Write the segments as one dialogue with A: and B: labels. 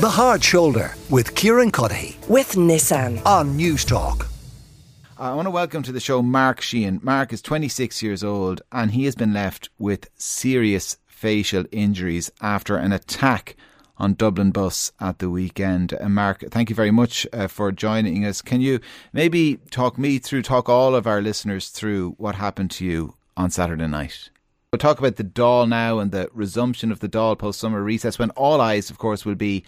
A: The Hard Shoulder with Kieran Cuddihy
B: with Nissan
A: on News Talk.
C: I want to welcome to the show Mark Sheehan. Mark is 26 years old and he has been left with serious facial injuries after an attack on Dublin bus at the weekend. Uh, Mark, thank you very much uh, for joining us. Can you maybe talk me through, talk all of our listeners through what happened to you on Saturday night? We'll talk about the Dáil now and the resumption of the Dáil post summer recess when all eyes, of course, will be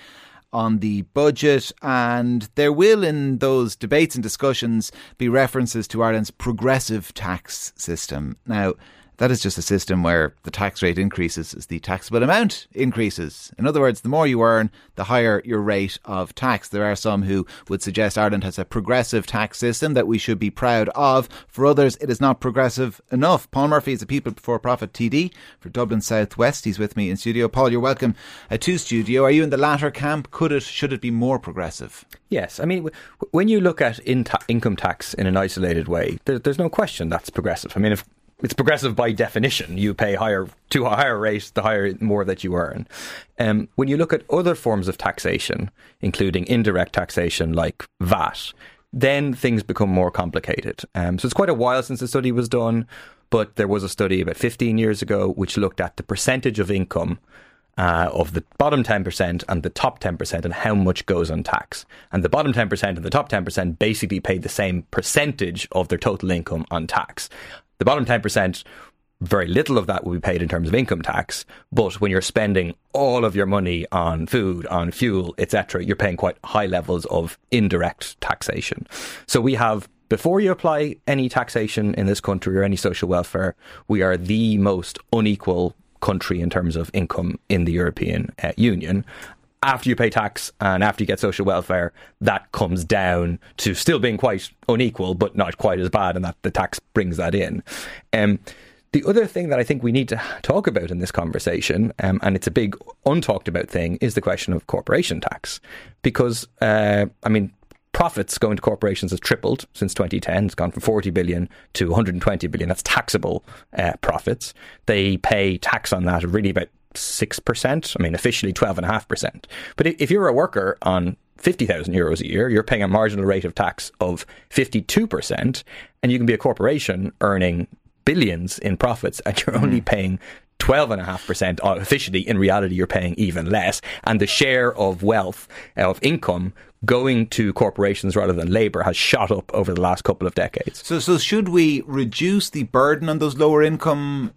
C: on the budget, and there will, in those debates and discussions, be references to Ireland's progressive tax system. Now, that is just a system where the tax rate increases as the taxable amount increases. In other words, the more you earn, the higher your rate of tax. There are some who would suggest Ireland has a progressive tax system that we should be proud of. For others, it is not progressive enough. Paul Murphy is a People Before Profit TD for Dublin Southwest. He's with me in studio. Paul, you're welcome uh, to studio. Are you in the latter camp? Could it, should it be more progressive?
D: Yes, I mean, when you look at in ta- income tax in an isolated way, there, there's no question that's progressive. I mean, if it's progressive by definition. You pay higher to a higher rate, the higher more that you earn. Um, when you look at other forms of taxation, including indirect taxation like VAT, then things become more complicated. Um, so it's quite a while since the study was done, but there was a study about 15 years ago which looked at the percentage of income uh, of the bottom 10% and the top 10% and how much goes on tax. And the bottom 10% and the top 10% basically paid the same percentage of their total income on tax. The bottom 10%, very little of that will be paid in terms of income tax. But when you're spending all of your money on food, on fuel, etc., you're paying quite high levels of indirect taxation. So we have before you apply any taxation in this country or any social welfare, we are the most unequal country in terms of income in the European uh, Union after you pay tax and after you get social welfare, that comes down to still being quite unequal, but not quite as bad, and that the tax brings that in. Um, the other thing that I think we need to talk about in this conversation, um, and it's a big untalked about thing, is the question of corporation tax. Because, uh, I mean, profits going to corporations has tripled since 2010. It's gone from 40 billion to 120 billion. That's taxable uh, profits. They pay tax on that really about 6%. I mean, officially 12.5%. But if you're a worker on 50,000 euros a year, you're paying a marginal rate of tax of 52%, and you can be a corporation earning billions in profits, and you're only mm. paying 12.5%. Uh, officially, in reality, you're paying even less. And the share of wealth, uh, of income going to corporations rather than labour has shot up over the last couple of decades.
C: So, so should we reduce the burden on those lower income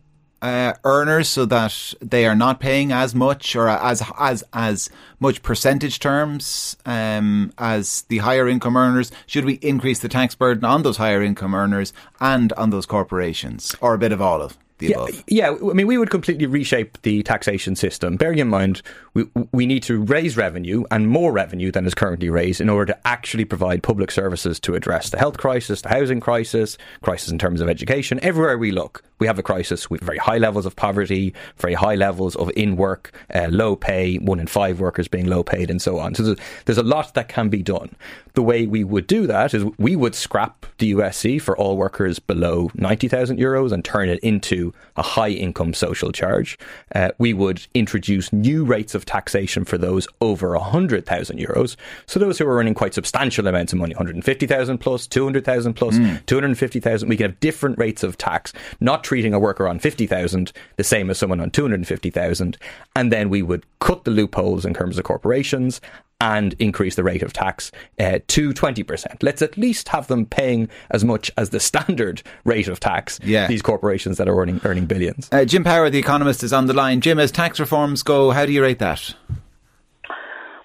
C: uh, earners so that they are not paying as much or as as as much percentage terms um, as the higher income earners? Should we increase the tax burden on those higher income earners and on those corporations, or a bit of all of? The
D: yeah, above. Yeah, I mean, we would completely reshape the taxation system. Bearing in mind, we, we need to raise revenue and more revenue than is currently raised in order to actually provide public services to address the health crisis, the housing crisis, crisis in terms of education. Everywhere we look, we have a crisis with very high levels of poverty, very high levels of in work, uh, low pay, one in five workers being low paid, and so on. So there's, there's a lot that can be done. The way we would do that is we would scrap the USC for all workers below 90,000 euros and turn it into a high income social charge. Uh, we would introduce new rates of taxation for those over 100,000 euros. So those who are earning quite substantial amounts of money, 150,000 plus, 200,000 plus, mm. 250,000, we can have different rates of tax, not treating a worker on 50,000 the same as someone on 250,000. And then we would cut the loopholes in terms of corporations and increase the rate of tax uh, to 20%. Let's at least have them paying as much as the standard rate of tax, yeah. these corporations that are earning, earning billions.
C: Uh, Jim Power, the economist, is on the line. Jim, as tax reforms go, how do you rate that?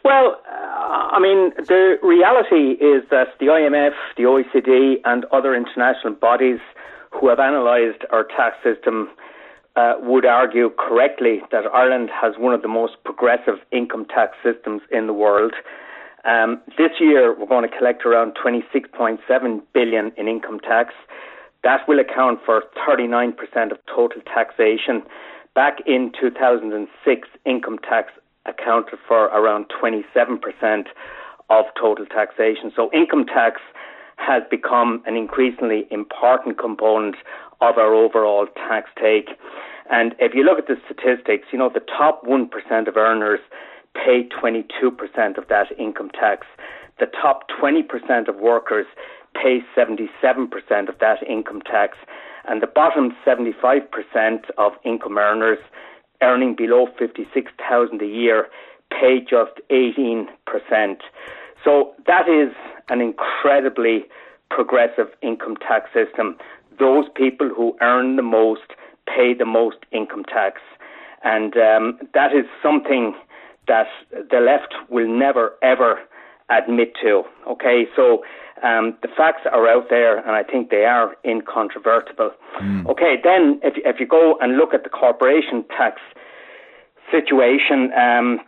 E: Well, uh, I mean, the reality is that the IMF, the OECD, and other international bodies who have analysed our tax system uh, would argue correctly that Ireland has one of the most progressive income tax systems in the world. Um, this year, we're going to collect around 26.7 billion in income tax. That will account for 39% of total taxation. Back in 2006, income tax accounted for around 27% of total taxation. So, income tax has become an increasingly important component of our overall tax take. And if you look at the statistics, you know, the top 1% of earners pay 22% of that income tax. The top 20% of workers pay 77% of that income tax, and the bottom 75% of income earners earning below 56,000 a year pay just 18%. So that is an incredibly progressive income tax system. Those people who earn the most pay the most income tax. And um, that is something that the left will never, ever admit to. Okay, so um, the facts are out there, and I think they are incontrovertible. Mm. Okay, then if if you go and look at the corporation tax situation, um,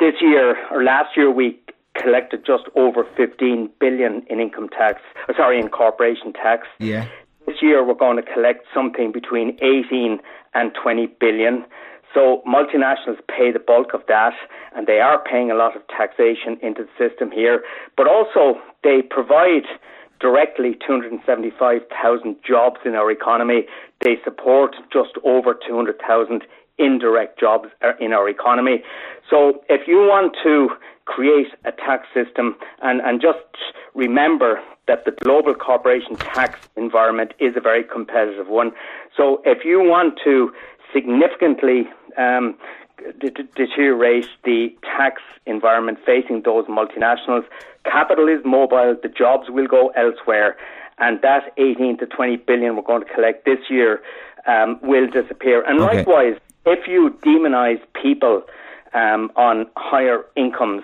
E: this year or last year we collected just over 15 billion in income tax, or sorry, in corporation tax.
C: Yeah.
E: This year we're going to collect something between 18 and 20 billion. So multinationals pay the bulk of that, and they are paying a lot of taxation into the system here. But also, they provide directly 275,000 jobs in our economy. They support just over 200,000 indirect jobs uh, in our economy. So if you want to create a tax system and, and just remember that the global corporation tax environment is a very competitive one. So if you want to significantly um, deteriorate the tax environment facing those multinationals. Capital is mobile, the jobs will go elsewhere, and that 18 to 20 billion we're going to collect this year um, will disappear. And okay. likewise, if you demonise people um, on higher incomes,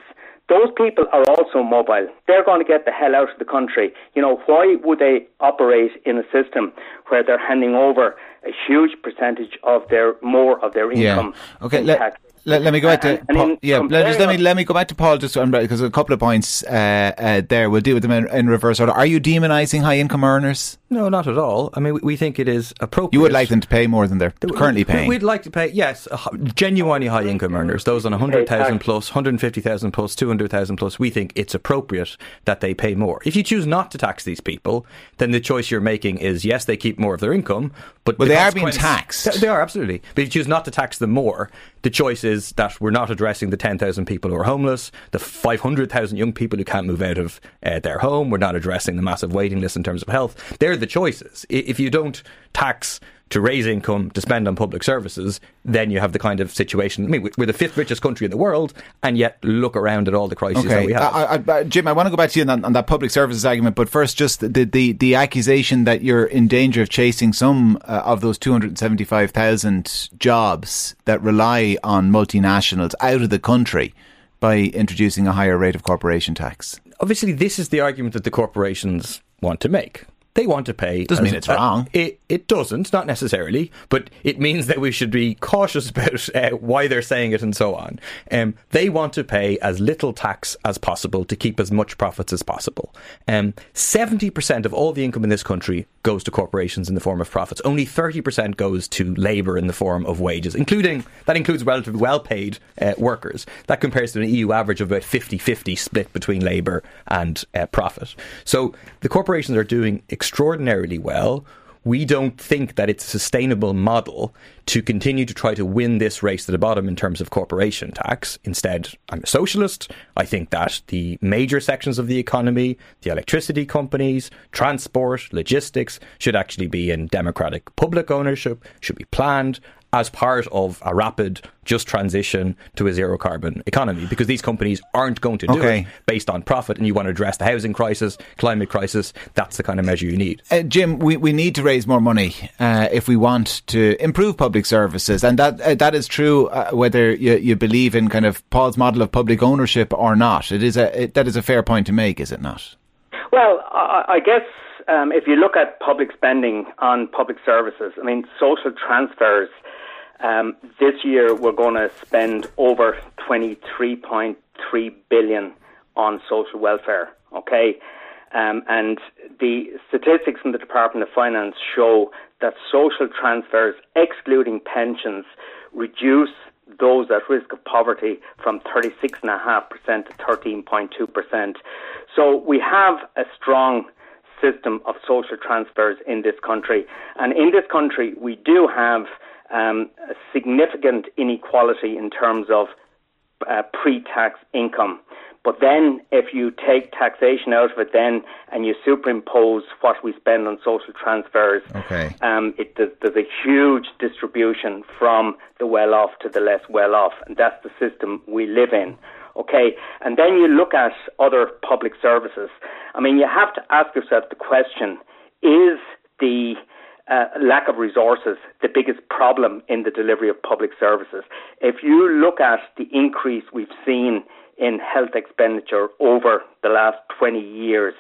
E: those people are also mobile. They're going to get the hell out of the country. You know, why would they operate in a system where they're handing over a huge percentage of their more of their income?
C: Yeah. Okay. Let, let, let, me go back to and, Paul, yeah. Let, just let me let me go back to Paul just because a couple of points uh, uh, there. We'll deal with them in, in, reverse order. Are you demonising high income earners?
D: No, not at all. I mean, we, we, think it is appropriate.
C: You would like them to pay more than they're currently paying.
D: We'd like to pay yes, genuinely high income earners, those on hundred thousand plus, hundred fifty thousand plus, two hundred thousand plus. We think it's appropriate that they pay more. If you choose not to tax these people, then the choice you're making is yes, they keep more of their income, but
C: well, the they are being taxed.
D: They are absolutely. But if you choose not to tax them more, the choice is that we're not addressing the 10,000 people who are homeless, the 500,000 young people who can't move out of uh, their home. We're not addressing the massive waiting list in terms of health. They're the choices. If you don't tax to raise income to spend on public services, then you have the kind of situation. I mean, we're the fifth richest country in the world, and yet look around at all the crises okay. that we have.
C: I, I, Jim, I want to go back to you on that, on that, public services argument, but first, just the, the, the accusation that you're in danger of chasing some uh, of those 275,000 jobs that rely on multinationals out of the country by introducing a higher rate of corporation tax.
D: Obviously, this is the argument that the corporations want to make they want to pay.
C: Doesn't mean it's uh, wrong.
D: It, it doesn't, not necessarily, but it means that we should be cautious about uh, why they're saying it and so on. Um, they want to pay as little tax as possible to keep as much profits as possible. Um, 70% of all the income in this country goes to corporations in the form of profits. Only 30% goes to labour in the form of wages, including, that includes relatively well paid uh, workers. That compares to an EU average of about 50 50 split between labour and uh, profit. So the corporations are doing extraordinarily well we don't think that it's a sustainable model to continue to try to win this race to the bottom in terms of corporation tax. Instead, I'm a socialist. I think that the major sections of the economy, the electricity companies, transport, logistics, should actually be in democratic public ownership, should be planned, as part of a rapid, just transition to a zero carbon economy because these companies aren't going to do okay. it based on profit and you want to address the housing crisis, climate crisis. That's the kind of measure you need.
C: Uh, Jim, we, we need to raise more money uh, if we want to improve public services. And that uh, that is true uh, whether you, you believe in kind of Paul's model of public ownership or not. It is a, it, that is a fair point to make, is it not?
E: Well, I, I guess um, if you look at public spending on public services, I mean, social transfers um, this year, we're going to spend over 23.3 billion on social welfare. Okay, um, and the statistics from the Department of Finance show that social transfers, excluding pensions, reduce those at risk of poverty from 36.5% to 13.2%. So we have a strong system of social transfers in this country. And in this country, we do have um, significant inequality in terms of uh, pre-tax income. But then, if you take taxation out of it, then and you superimpose what we spend on social transfers,
C: okay.
E: um, it, there's, there's a huge distribution from the well-off to the less well-off, and that's the system we live in. Okay, and then you look at other public services. I mean, you have to ask yourself the question: Is the uh, lack of resources the biggest problem in the delivery of public services? If you look at the increase we've seen in health expenditure over the last 20 years.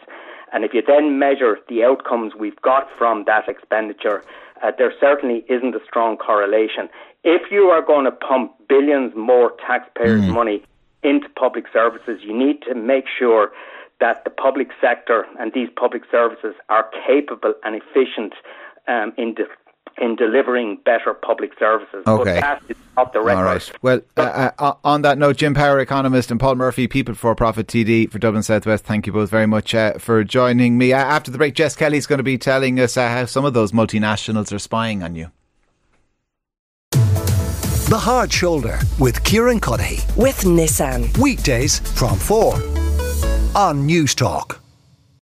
E: And if you then measure the outcomes we've got from that expenditure, uh, there certainly isn't a strong correlation. If you are going to pump billions more taxpayers' mm. money into public services, you need to make sure that the public sector and these public services are capable and efficient um, in de- in delivering better public services.
C: Okay.
E: But that is not the record.
C: All right. Well, uh, uh, on that note, Jim Power, economist, and Paul Murphy, People for Profit TD for Dublin Southwest, thank you both very much uh, for joining me. Uh, after the break, Jess Kelly is going to be telling us uh, how some of those multinationals are spying on you.
A: The Hard Shoulder with Kieran Cuddihy.
B: With Nissan.
A: Weekdays from 4 on Newstalk.